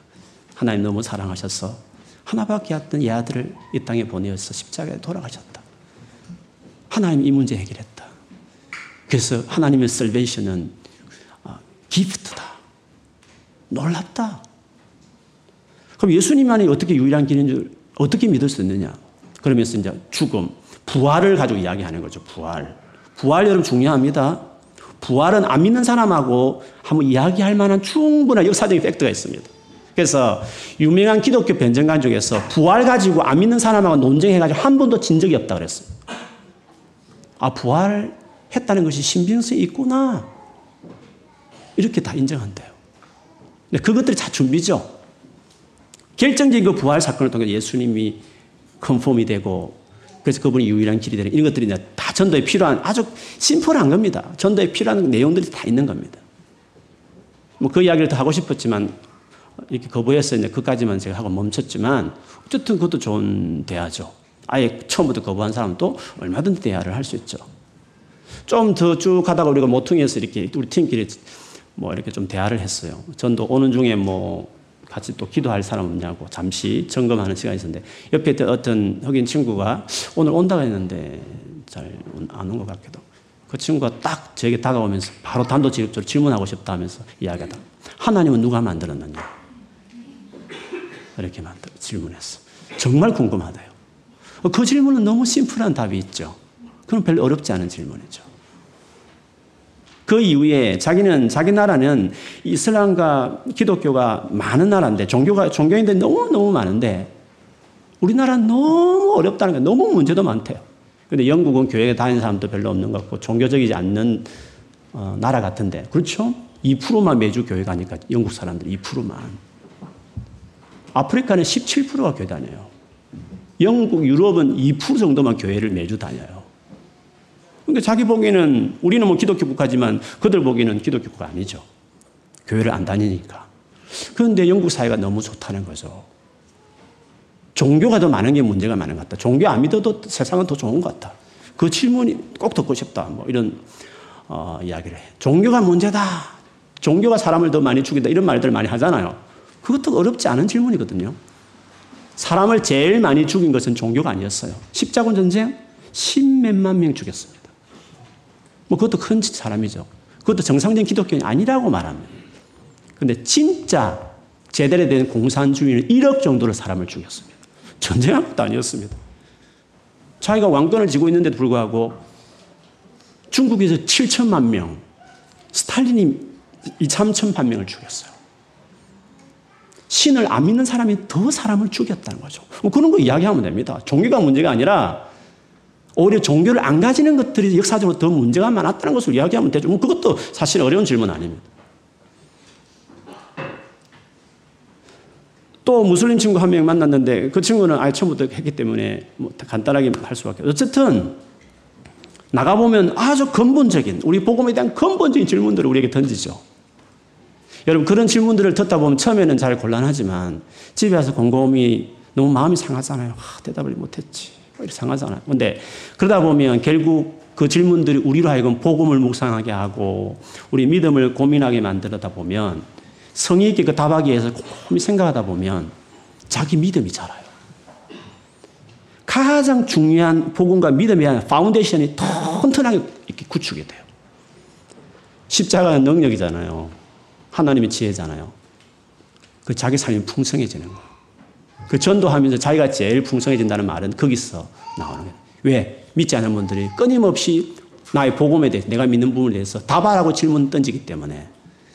하나님 너무 사랑하셔서 하나밖에 없던 이 아들을 이 땅에 보내어서 십자가에 돌아가셨다. 하나님 이 문제 해결했다. 그래서 하나님의 셀베이션은 기프트다. 놀랍다. 그럼 예수님만이 어떻게 유일한 길인 줄 어떻게 믿을 수 있느냐? 그러면서 이제 죽음, 부활을 가지고 이야기하는 거죠. 부활. 부활 여러분 중요합니다. 부활은 안 믿는 사람하고 한번 이야기할 만한 충분한 역사적인 팩트가 있습니다. 그래서 유명한 기독교 변증관 중에서 부활 가지고 안 믿는 사람하고 논쟁해가지고 한 번도 진 적이 없다 그랬어요. 아, 부활 했다는 것이 신빙성이 있구나. 이렇게 다 인정한대요. 근데 그것들이 다 준비죠. 결정적인 그 부활 사건을 통해 예수님이 컨폼이 되고 그래서 그분이 유일한 길이 되는 이런 것들이 다 전도에 필요한 아주 심플한 겁니다. 전도에 필요한 내용들이 다 있는 겁니다. 뭐 그 이야기를 더 하고 싶었지만 이렇게 거부해서 이제 그까지만 제가 하고 멈췄지만 어쨌든 그것도 좋은 대화죠. 아예 처음부터 거부한 사람도 얼마든지 대화를 할 수 있죠. 좀 더 쭉 가다가 우리가 모퉁이에서 이렇게 우리 팀끼리 뭐 이렇게 좀 대화를 했어요. 전도 오는 중에 뭐 같이 또 기도할 사람 없냐고 잠시 점검하는 시간이 있었는데 옆에 어떤 흑인 친구가 오늘 온다고 했는데 잘 안 온 것 같기도. 그 친구가 딱 제게 다가오면서 바로 단도직입적으로 질문하고 싶다 하면서 이야기하다. 하나님은 누가 만들었느냐? 이렇게 질문했어. 정말 궁금하다요. 그 질문은 너무 심플한 답이 있죠. 그럼 별로 어렵지 않은 질문이죠. 그 이후에 자기는 자기 나라는 이슬람과 기독교가 많은 나라인데 종교가 종교인들 너무 너무 많은데 우리나라는 너무 어렵다는 거 너무 문제도 많대요. 근데 영국은 교회에 다니는 사람도 별로 없는 것 같고 종교적이지 않는 어, 나라 같은데 그렇죠? 2%만 매주 교회 가니까 영국 사람들 2%만. 아프리카는 17%가 교회 다녀요. 영국, 유럽은 2% 정도만 교회를 매주 다녀요. 그러니까 자기 보기에는 우리는 뭐 기독교 국가지만 그들 보기에는 기독교 국가 아니죠. 교회를 안 다니니까. 그런데 영국 사회가 너무 좋다는 거죠. 종교가 더 많은 게 문제가 많은 것 같다. 종교 안 믿어도 세상은 더 좋은 것 같다. 그 질문이 꼭 듣고 싶다. 뭐 이런 어, 이야기를 해. 종교가 문제다. 종교가 사람을 더 많이 죽인다. 이런 말들 많이 하잖아요. 그것도 어렵지 않은 질문이거든요. 사람을 제일 많이 죽인 것은 종교가 아니었어요. 십자군 전쟁 십몇만 명 죽였습니다. 뭐 그것도 큰 사람이죠. 그것도 정상적인 기독교인이 아니라고 말합니다. 근데 진짜 제대로 된 공산주의는 1억 정도로 사람을 죽였습니다. 전쟁한 것도 아니었습니다. 자기가 왕권을 쥐고 있는데도 불구하고 중국에서 7천만 명, 스탈린이 2, 3천만 명을 죽였어요. 신을 안 믿는 사람이 더 사람을 죽였다는 거죠. 뭐 그런 거 이야기하면 됩니다. 종교가 문제가 아니라 오히려 종교를 안 가지는 것들이 역사적으로 더 문제가 많았다는 것을 이야기하면 되죠. 뭐 그것도 사실 어려운 질문 아닙니다. 또 무슬림 친구 한 명 만났는데 그 친구는 아예 처음부터 했기 때문에 뭐 간단하게 할 수밖에 없어요. 어쨌든 나가보면 아주 근본적인 우리 복음에 대한 근본적인 질문들을 우리에게 던지죠. 여러분 그런 질문들을 듣다 보면 처음에는 잘 곤란하지만 집에 와서 곰곰이 너무 마음이 상하잖아요. 아, 대답을 못했지. 뭐 상하잖아요. 근데 그러다 보면 결국 그 질문들이 우리로 하여금 복음을 묵상하게 하고 우리 믿음을 고민하게 만들다 보면 성의 있게 그 답하기 위해서 곰곰이 생각하다 보면 자기 믿음이 자라요. 가장 중요한 복음과 믿음에 대한 foundation이 튼튼하게 이렇게 구축이 돼요. 십자가는 능력이잖아요. 하나님의 지혜잖아요. 그 자기 삶이 풍성해지는 거예요. 그 전도하면서 자기가 제일 풍성해진다는 말은 거기서 나오는 거예요. 왜? 믿지 않는 분들이 끊임없이 나의 복음에 대해서 내가 믿는 부분에 대해서 답하라고 질문 던지기 때문에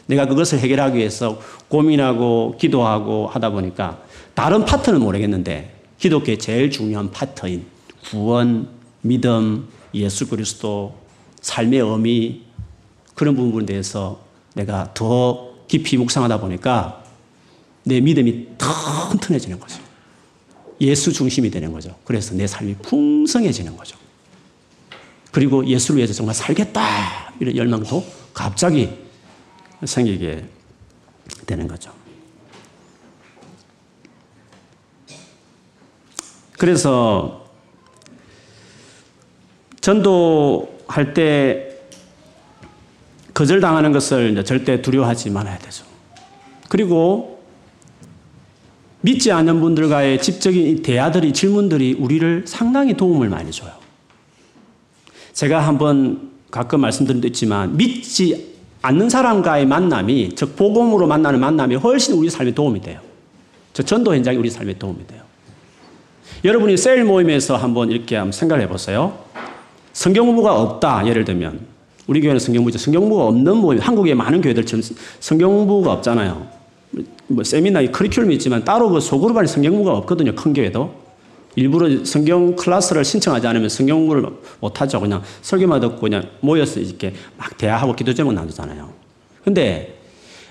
내가 그것을 해결하기 위해서 고민하고 기도하고 하다 보니까 다른 파트는 모르겠는데 기독교의 제일 중요한 파트인 구원, 믿음, 예수 그리스도, 삶의 의미 그런 부분에 대해서 내가 더 깊이 묵상하다 보니까 내 믿음이 튼튼해지는 거죠. 예수 중심이 되는 거죠. 그래서 내 삶이 풍성해지는 거죠. 그리고 예수를 위해서 정말 살겠다 이런 열망도 갑자기 생기게 되는 거죠. 그래서 전도할 때 거절당하는 것을 절대 두려워하지 말아야 되죠. 그리고 믿지 않는 분들과의 집적인 대화들이, 질문들이 우리를 상당히 도움을 많이 줘요. 제가 한번 가끔 말씀드린 도 있지만 믿지 않는 사람과의 만남이, 즉, 복음으로 만나는 만남이 훨씬 우리 삶에 도움이 돼요. 저 전도 현장이 우리 삶에 도움이 돼요. 여러분이 셀 모임에서 한번 이렇게 한번 생각해 보세요. 성경 공부가 없다, 예를 들면. 우리 교회는 성경 공부죠. 성경 공부가 없는 모임, 한국의 많은 교회들처럼 성경 공부가 없잖아요. 뭐 세미나, 커리큘럼이 있지만 따로 그 소그룹 안에 성경 공부가 없거든요. 큰 교회도. 일부러 성경 클래스를 신청하지 않으면 성경 공부를 못하죠. 그냥 설교만 듣고 그냥 모여서 이렇게 막 대화하고 기도 제목 나누잖아요. 근데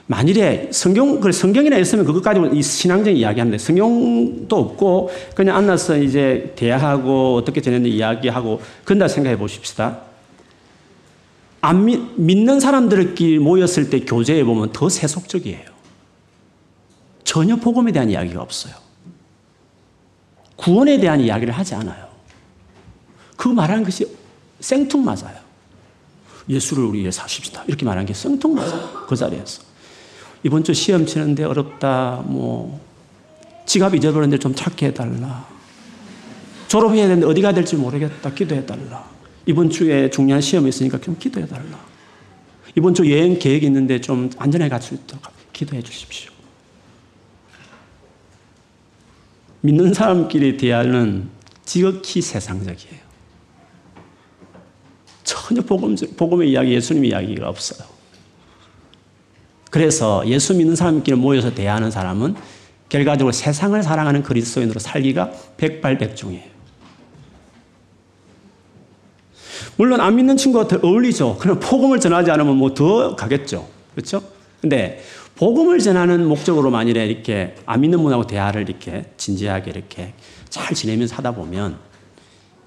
만일에 성경, 그 성경이나 있으면 그것 가지고 이 신앙적인 이야기 하는데 성경도 없고 그냥 앉아서 이제 대화하고 어떻게 지냈는지 이야기하고 그런다 생각해 보십시다. 안 믿, 믿는 사람들끼리 모였을 때 교제해 보면 더 세속적이에요. 전혀 복음에 대한 이야기가 없어요. 구원에 대한 이야기를 하지 않아요. 그 말하는 것이 생뚱맞아요. 예수를 우리 위해 사십시다. 이렇게 말하는 게 생뚱맞아요. 그 자리에서. 이번 주 시험 치는데 어렵다. 뭐, 지갑 잊어버렸는데 좀 찾게 해달라. 졸업해야 되는데 어디 가야 될지 모르겠다. 기도해달라. 이번 주에 중요한 시험이 있으니까 좀 기도해달라. 이번 주 여행 계획이 있는데 좀 안전하게 갈 수 있도록 기도해 주십시오. 믿는 사람끼리 대화는 지극히 세상적이에요. 전혀 복음, 복음의 이야기, 예수님의 이야기가 없어요. 그래서 예수 믿는 사람끼리 모여서 대하는 사람은 결과적으로 세상을 사랑하는 그리스도인으로 살기가 백발백중이에요. 물론 안 믿는 친구가 더 어울리죠. 그럼 복음을 전하지 않으면 뭐 더 가겠죠. 그렇죠? 근데 복음을 전하는 목적으로 만일에 이렇게 안 믿는 분하고 대화를 이렇게 진지하게 이렇게 잘 지내면서 하다 보면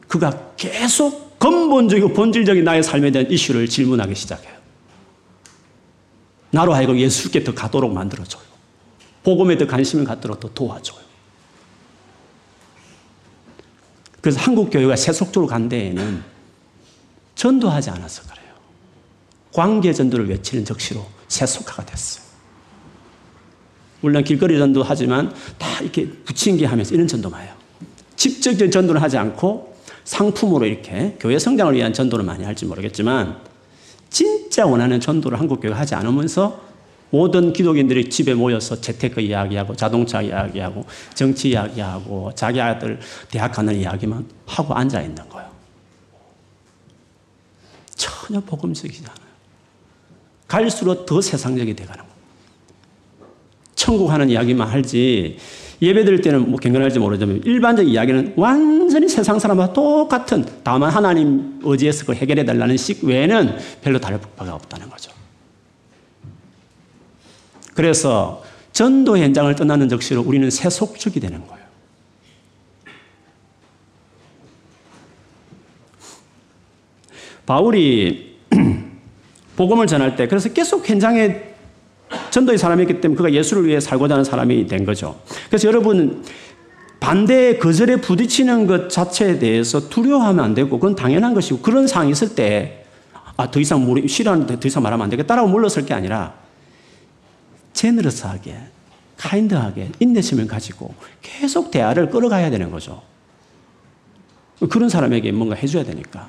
그가 계속 근본적이고 본질적인 나의 삶에 대한 이슈를 질문하기 시작해요. 나로 하여금 예수께 더 가도록 만들어줘요. 복음에 더 관심을 갖도록 더 도와줘요. 그래서 한국 교회가 세속적으로 간 데에는 전도하지 않아서 그래요. 관계 전도를 외치는 적시로 세속화가 됐어요. 물론 길거리 전도 하지만 다 이렇게 부침개 하면서 이런 전도만 해요. 직접적인 전도를 하지 않고 상품으로 이렇게 교회 성장을 위한 전도를 많이 할지 모르겠지만 진짜 원하는 전도를 한국 교회가 하지 않으면서 모든 기독인들이 집에 모여서 재테크 이야기하고 자동차 이야기하고 정치 이야기하고 자기 아들 대학 가는 이야기만 하고 앉아 있는 거예요. 전혀 복음적이지 않아요. 갈수록 더 세상적이 돼가는 거예요. 천국 하는 이야기만 할지 예배 드릴 때는 뭐 경건할지 모르지만 일반적 이야기는 완전히 세상 사람과 똑같은 다만 하나님 의지에서 그걸 해결해 달라는 식 외에는 별로 다를 바가 없다는 거죠. 그래서 전도 현장을 떠나는 적시로 우리는 세속적이 되는 거예요. 바울이 [clears throat] 복음을 전할 때 그래서 계속 현장에 전도의 사람이기 때문에 그가 예수를 위해 살고자 하는 사람이 된 거죠. 그래서 여러분 반대의 거절에 부딪히는 것 자체에 대해서 두려워하면 안 되고 그건 당연한 것이고 그런 상황이 있을 때 아, 더 이상 모르, 싫어하는데 더 이상 말하면 안 되겠다라고 물러설 게 아니라 제너러스하게, 카인드하게, 인내심을 가지고 계속 대화를 끌어가야 되는 거죠. 그런 사람에게 뭔가 해줘야 되니까.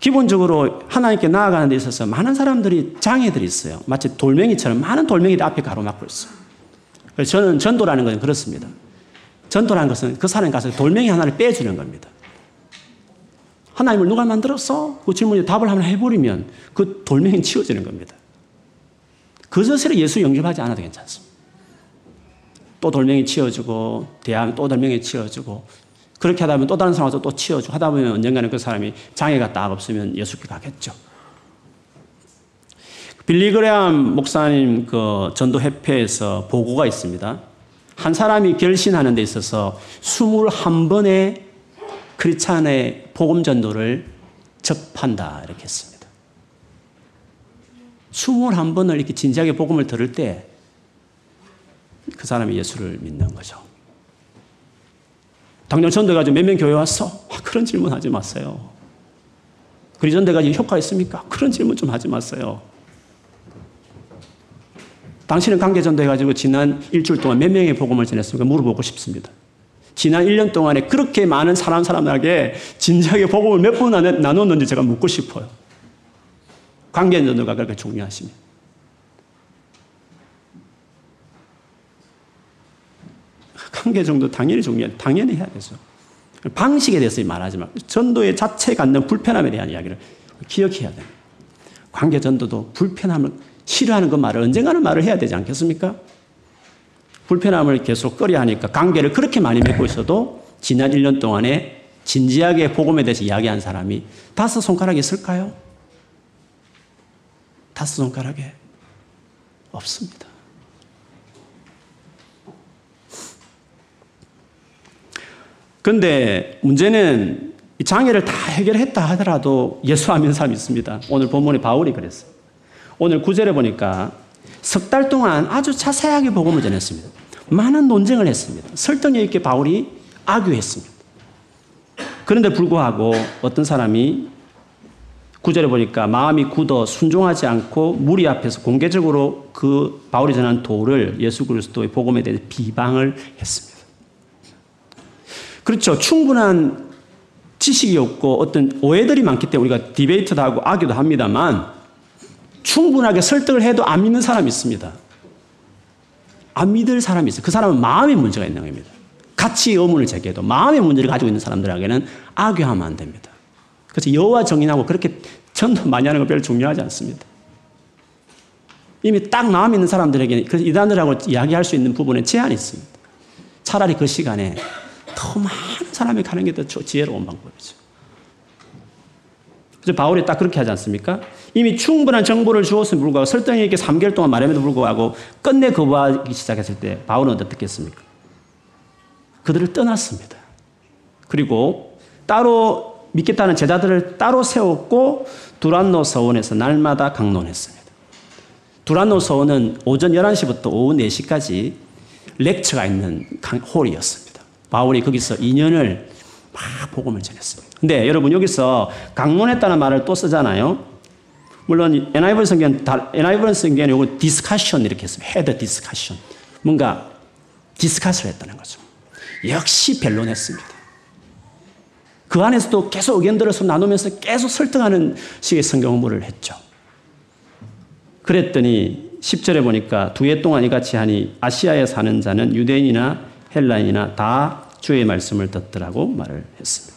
기본적으로 하나님께 나아가는 데 있어서 많은 사람들이 장애들이 있어요. 마치 돌멩이처럼 많은 돌멩이들 앞에 가로막고 있어요. 그래서 저는 전도라는 것은 그렇습니다. 전도라는 것은 그 사람에 가서 돌멩이 하나를 빼주는 겁니다. 하나님을 누가 만들었어? 그 질문에 답을 한번 해버리면 그 돌멩이는 치워지는 겁니다. 그저스로 예수 영접하지 않아도 괜찮습니다. 또 돌멩이 치워주고, 대하면 또 돌멩이 치워주고, 그렇게 하다 보면 또 다른 사람 와서 또 치워주고 하다 보면 언젠가는 그 사람이 장애가 딱 없으면 예수께 가겠죠. 빌리그레암 목사님 그 전도 협회에서 보고가 있습니다. 한 사람이 결신하는 데 있어서 21번의 크리스찬의 복음 전도를 접한다 이렇게 했습니다. 21번을 이렇게 진지하게 복음을 들을 때 그 사람이 예수를 믿는 거죠. 당년 전도해가지고 몇 명 교회 왔어? 아, 그런 질문 하지 마세요. 그리 전도해가지고 효과 있습니까? 그런 질문 좀 하지 마세요. 당신은 관계 전도해가지고 지난 일주일 동안 몇 명의 복음을 전했습니까? 물어보고 싶습니다. 지난 1년 동안에 그렇게 많은 사람 사람에게 진지하게 복음을 몇 번 나눴는지 제가 묻고 싶어요. 관계 전도가 그렇게 중요하십니다. 관계 정도 당연히 중요해. 당연히 해야 되죠. 방식에 대해서 말하지 말 전도의 자체에 갖는 불편함에 대한 이야기를 기억해야 됩니다. 관계 전도도 불편함을 싫어하는 그 말을 언젠가는 말을 해야 되지 않겠습니까? 불편함을 계속 꺼려 하니까 관계를 그렇게 많이 맺고 있어도 지난 1년 동안에 진지하게 복음에 대해서 이야기한 사람이 다섯 손가락이 있을까요? 다섯 손가락에 없습니다. 그런데 문제는 장애를 다 해결했다 하더라도 예수 하는 사람이 있습니다. 오늘 본문에 바울이 그랬어요. 오늘 구절에 보니까 석 달 동안 아주 자세하게 복음을 전했습니다. 많은 논쟁을 했습니다. 설득력 있게 바울이 악유했습니다. 그런데 불구하고 어떤 사람이 구절에 보니까 마음이 굳어 순종하지 않고 무리 앞에서 공개적으로 그 바울이 전한 도를 예수 그리스도의 복음에 대해 비방을 했습니다. 그렇죠. 충분한 지식이 없고 어떤 오해들이 많기 때문에 우리가 디베이트도 하고 악유도 합니다만 충분하게 설득을 해도 안 믿는 사람이 있습니다. 안 믿을 사람이 있어요. 그 사람은 마음의 문제가 있는 겁니다. 가치 의문을 제기해도 마음의 문제를 가지고 있는 사람들에게는 악유하면 안 됩니다. 그래서 여호와 정인하고 그렇게 전도 많이 하는 거 별로 중요하지 않습니다. 이미 딱 마음 있는 사람들에게 그 이단들하고 이야기할 수 있는 부분에 제한이 있습니다. 차라리 그 시간에 더 많은 사람이 가는 게 더 지혜로운 방법이죠. 그래서 바울이 딱 그렇게 하지 않습니까? 이미 충분한 정보를 주었음에 불구하고 설득에게 3개월 동안 말함에도 불구하고 끝내 거부하기 시작했을 때 바울은 어떻게 했습니까? 그들을 떠났습니다. 그리고 따로 믿겠다는 제자들을 따로 세웠고 두란노 서원에서 날마다 강론했습니다. 두란노 서원은 오전 11시부터 오후 4시까지 렉처가 있는 홀이었습니다. 바울이 거기서 2년을 막 복음을 전했습니다. 근데 여러분 여기서 강론했다는 말을 또 쓰잖아요. 물론 NIV 성경 NIV 성경에 요거 discussion 이렇게 했습니다. had discussion. 뭔가 discuss를 했다는 거죠. 역시 변론했습니다. 그 안에서도 계속 의견들을 나누면서 계속 설득하는 식의 성경 공부를 했죠. 그랬더니 10절에 보니까 두 해 동안 이같이 하니 아시아에 사는 자는 유대인이나 헬라인이나 다 주의 말씀을 듣더라고 말을 했습니다.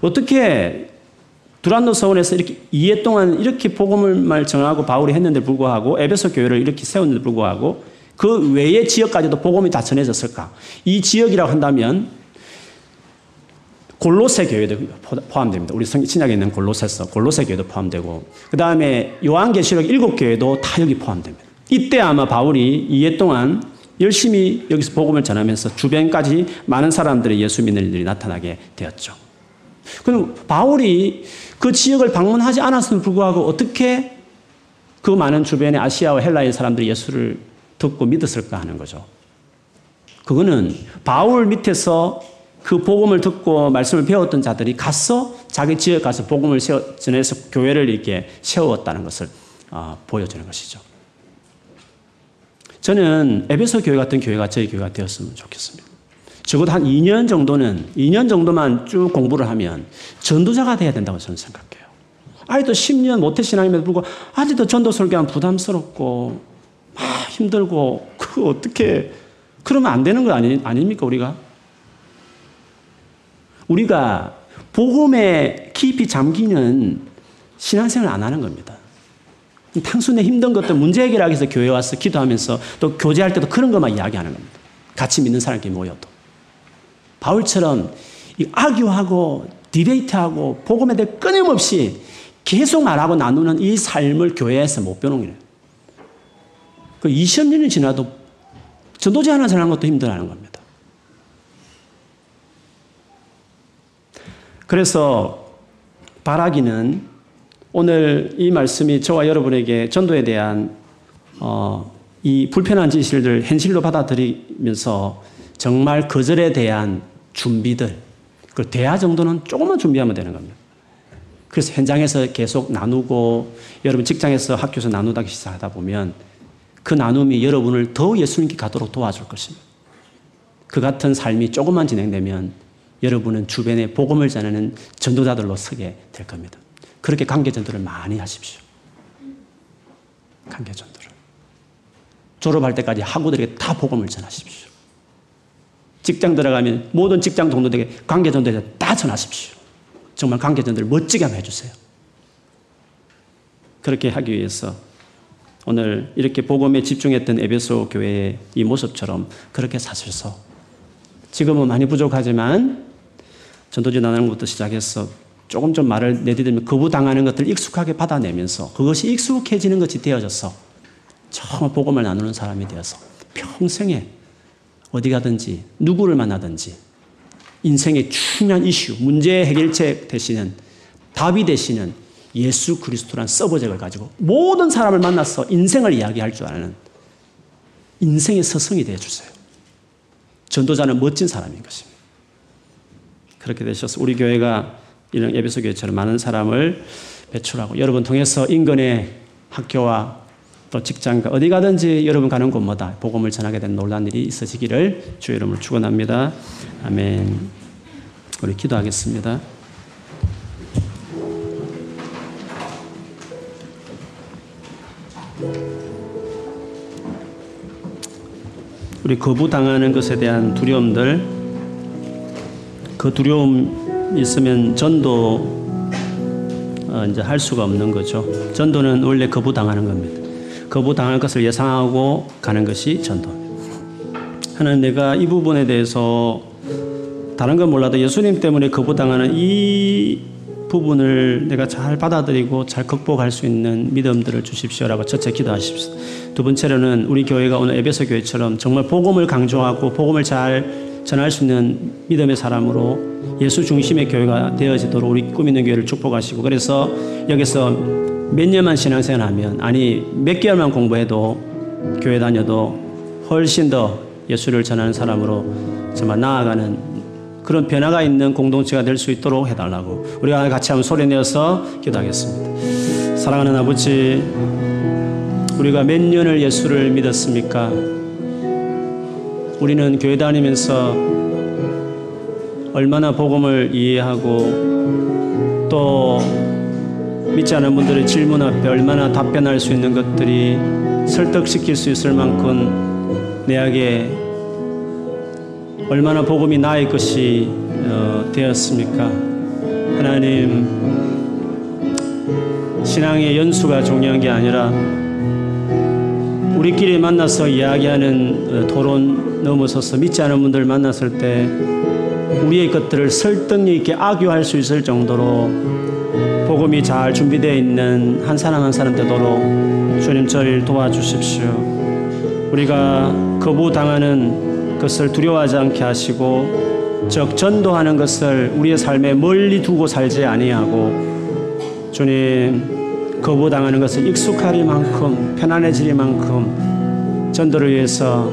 어떻게 두란노 서원에서 이렇게 2회 동안 이렇게 복음을 정하고 바울이 했는데 불구하고 에베소 교회를 이렇게 세웠는데 불구하고 그 외의 지역까지도 복음이 다 전해졌을까? 이 지역이라고 한다면 골로새 교회도 포함됩니다. 우리 신약에 있는 골로새서 골로새 교회도 포함되고 그 다음에 요한계시록 일곱 교회도 다 여기 포함됩니다. 이때 아마 바울이 2회 동안 열심히 여기서 복음을 전하면서 주변까지 많은 사람들의 예수 믿는 일들이 나타나게 되었죠. 그럼 바울이 그 지역을 방문하지 않았음에 불구하고 어떻게 그 많은 주변의 아시아와 헬라의 사람들이 예수를 듣고 믿었을까 하는 거죠. 그거는 바울 밑에서 그 복음을 듣고 말씀을 배웠던 자들이 가서 자기 지역 가서 복음을 전해서 교회를 이렇게 세웠다는 것을 어, 보여주는 것이죠. 저는 에베소 교회 같은 교회가 저희 교회가 되었으면 좋겠습니다. 적어도 한 2년 정도는, 2년 정도만 쭉 공부를 하면 전도자가 돼야 된다고 저는 생각해요. 아직도 10년 모태 신앙임에도 불구하고 아직도 전도 설교하면 부담스럽고 막 힘들고 그 어떻게 그러면 안 되는 거 아니, 아닙니까 우리가? 우리가 복음에 깊이 잠기는 신앙생활 안 하는 겁니다. 단순히 힘든 것들 문제 해결하기 위해서 교회 와서 기도하면서 또 교제할 때도 그런 것만 이야기하는 겁니다. 같이 믿는 사람끼리 모여도. 바울처럼 악유하고 디베이트하고 복음에 대해 끊임없이 계속 말하고 나누는 이 삶을 교회에서 못 배우는 거예요. 그 20년이 지나도 전도제 하나 전하는 것도 힘들어하는 겁니다. 그래서 바라기는 오늘 이 말씀이 저와 여러분에게 전도에 대한 어, 이 불편한 진실을 현실로 받아들이면서 정말 거절에 대한 준비들, 그 대화 정도는 조금만 준비하면 되는 겁니다. 그래서 현장에서 계속 나누고 여러분 직장에서 학교에서 나누다기 시작하다 보면 그 나눔이 여러분을 더 예수님께 가도록 도와줄 것입니다. 그 같은 삶이 조금만 진행되면 여러분은 주변에 복음을 전하는 전도자들로 서게 될 겁니다. 그렇게 관계 전도를 많이 하십시오. 관계 전도를. 졸업할 때까지 학우들에게 다 복음을 전하십시오. 직장 들어가면 모든 직장 동료들에게 관계 전도에 다 전하십시오. 정말 관계 전도를 멋지게 한번 해주세요. 그렇게 하기 위해서 오늘 이렇게 복음에 집중했던 에베소 교회의 이 모습처럼 그렇게 사셔서 지금은 많이 부족하지만 전도지 나누는 것부터 시작해서 조금 좀 말을 내디디면 거부당하는 것들을 익숙하게 받아내면서 그것이 익숙해지는 것이 되어져서 정말 복음을 나누는 사람이 되어서 평생에 어디 가든지 누구를 만나든지 인생의 중요한 이슈, 문제 해결책 되시는 답이 되시는 예수 그리스도란 서브젝을 가지고 모든 사람을 만나서 인생을 이야기할 줄 아는 인생의 서성이 되어 주세요. 전도자는 멋진 사람인 것입니다. 그렇게 되셔서 우리 교회가 이런 예배소 교회처럼 많은 사람을 배출하고 여러분 통해서 인근의 학교와 또 직장과 어디 가든지 여러분 가는 곳마다 복음을 전하게 되는 놀란 일이 있어지기를 주의 이름으로 축원합니다. 아멘. 우리 기도하겠습니다. 우리 거부당하는 것에 대한 두려움들, 그 두려움 있으면 전도 어, 이제 할 수가 없는 거죠. 전도는 원래 거부당하는 겁니다. 거부당할 것을 예상하고 가는 것이 전도. 하나님 내가 이 부분에 대해서 다른 건 몰라도 예수님 때문에 거부당하는 이 부분을 내가 잘 받아들이고 잘 극복할 수 있는 믿음들을 주십시오라고 첫째 기도하십시오. 두 번째로는 우리 교회가 오늘 에베소 교회처럼 정말 복음을 강조하고 복음을 잘 전할 수 있는 믿음의 사람으로 예수 중심의 교회가 되어지도록 우리 꾸미는 교회를 축복하시고 그래서 여기서 몇 년만 신앙생활 하면 아니 몇 개월만 공부해도 교회 다녀도 훨씬 더 예수를 전하는 사람으로 정말 나아가는 그런 변화가 있는 공동체가 될 수 있도록 해달라고 우리가 같이 한번 소리 내어서 기도하겠습니다. 사랑하는 아버지, 우리가 몇 년을 예수를 믿었습니까? 우리는 교회 다니면서 얼마나 복음을 이해하고 또 믿지 않은 분들의 질문 앞에 얼마나 답변할 수 있는 것들이 설득시킬 수 있을 만큼 내게 얼마나 복음이 나의 것이 어, 되었습니까? 하나님 신앙의 연수가 중요한 게 아니라 우리끼리 만나서 이야기하는 어, 토론 넘어서서 믿지 않은 분들 만났을 때 우리의 것들을 설득력 있게 악유할 수 있을 정도로 복음이 잘 준비되어 있는 한 사람 한 사람 되도록 주님 저를 도와주십시오. 우리가 거부당하는 것을 두려워하지 않게 하시고 즉 전도하는 것을 우리의 삶에 멀리 두고 살지 아니하고 주님 거부당하는 것을 익숙하리만큼 편안해지리만큼 전도를 위해서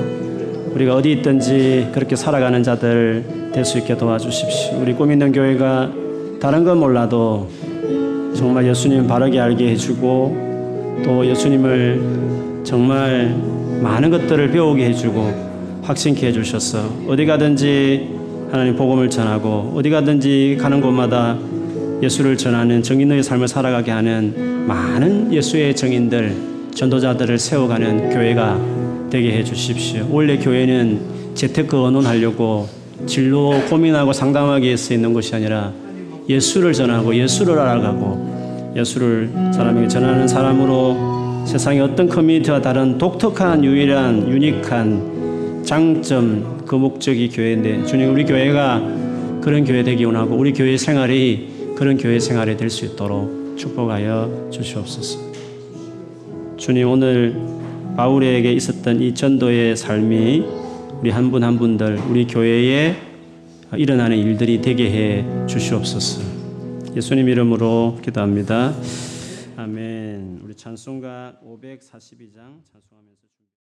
우리가 어디 있든지 그렇게 살아가는 자들 될 수 있게 도와주십시오. 우리 꿈 있는 교회가 다른 건 몰라도 정말 예수님 바르게 알게 해주고 또 예수님을 정말 많은 것들을 배우게 해주고 확신케 해주셔서 어디 가든지 하나님 복음을 전하고 어디 가든지 가는 곳마다 예수를 전하는 정인의 삶을 살아가게 하는 많은 예수의 정인들 전도자들을 세워가는 교회가 되게 해 주십시오. 원래 교회는 재테크 언론하려고 진로 고민하고 상담하기 위해서 있는 것이 아니라 예수를 전하고 예수를 알아가고 예수를 사람에게 전하는 사람으로 세상의 어떤 커뮤니티와 다른 독특한 유일한 유니크한 장점 그 목적이 교회인데 주님 우리 교회가 그런 교회 되기 원하고 우리 교회 생활이 그런 교회 생활이 될 수 있도록 축복하여 주시옵소서. 주님 오늘 바울에게 있었던 이 전도의 삶이 우리 한분한 분들 우리 교회에 일어나는 일들이 되게 해 주시옵소서. 예수님 이름으로 기도합니다. 아멘. 우리 찬송가 542장 찬송합니다.